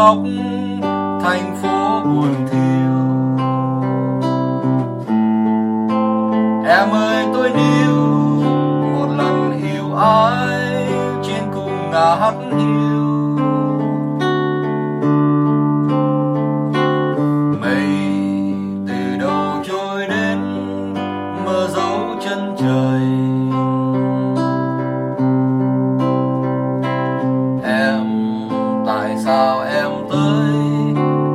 Tôi khóc thành phố buồn thiêu. Em ơi, tôi níu một lần yêu ai trên cùng ngã hiu. mây tại sao em tới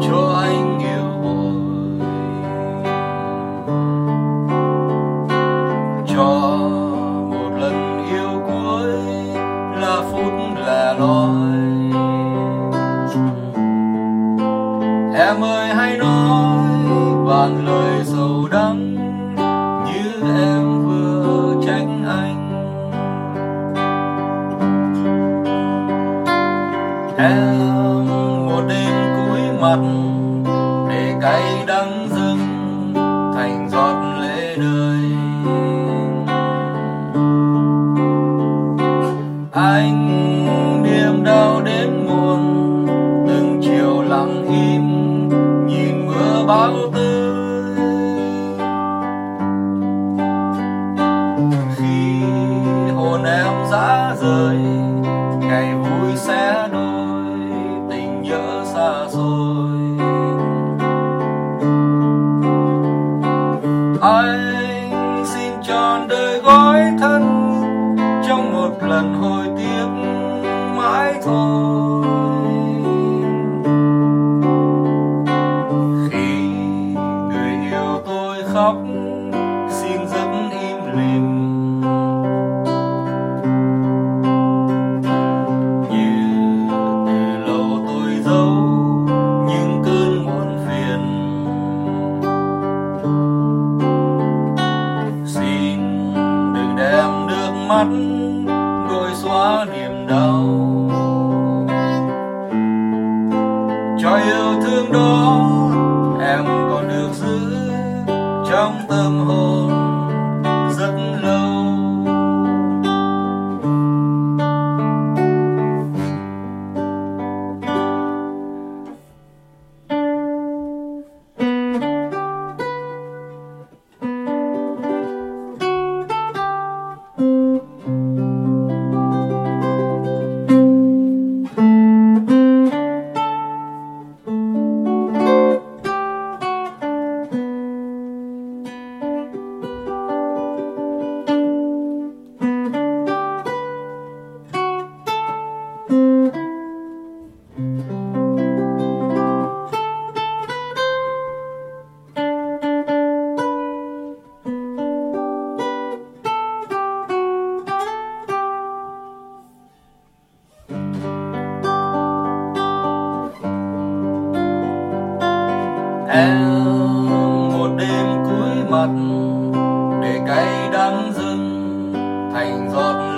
cho anh yêu hồi, cho một lần yêu cuối là phút lẻ loi. Em ơi hãy nói bàn lời sầu đắng như em vừa đắng dưng thành giọt lệ đời. Anh niềm đau đến muôn từng chiều lặng im, nhìn mưa bão tươi. Khi hồn em dã rời, ngày vui sẽ gói thân trong một lần hồi tiếc mãi thôi. Khi người yêu tôi khóc niềm đau. Em một đêm cuối mặt để cay đắng dừng thành giọt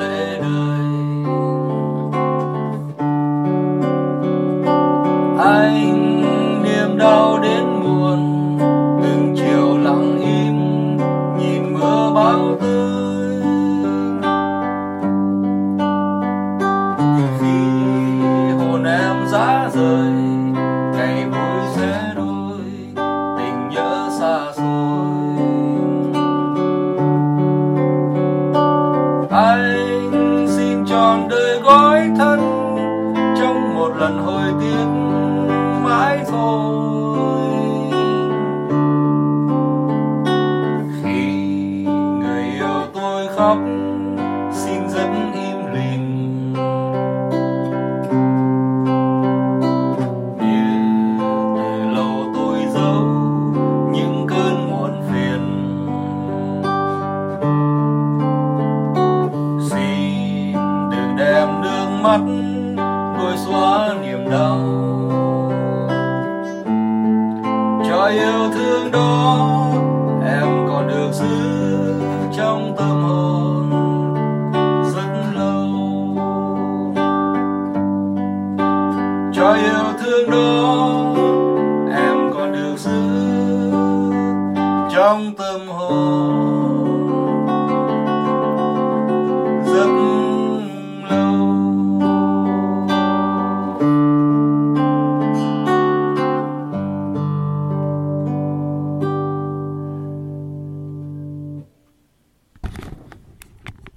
mắt vội xóa niềm đau. Cho yêu thương đó, em còn được giữ trong tâm hồn rất lâu. Cho yêu thương đó, em còn được giữ trong tâm hồn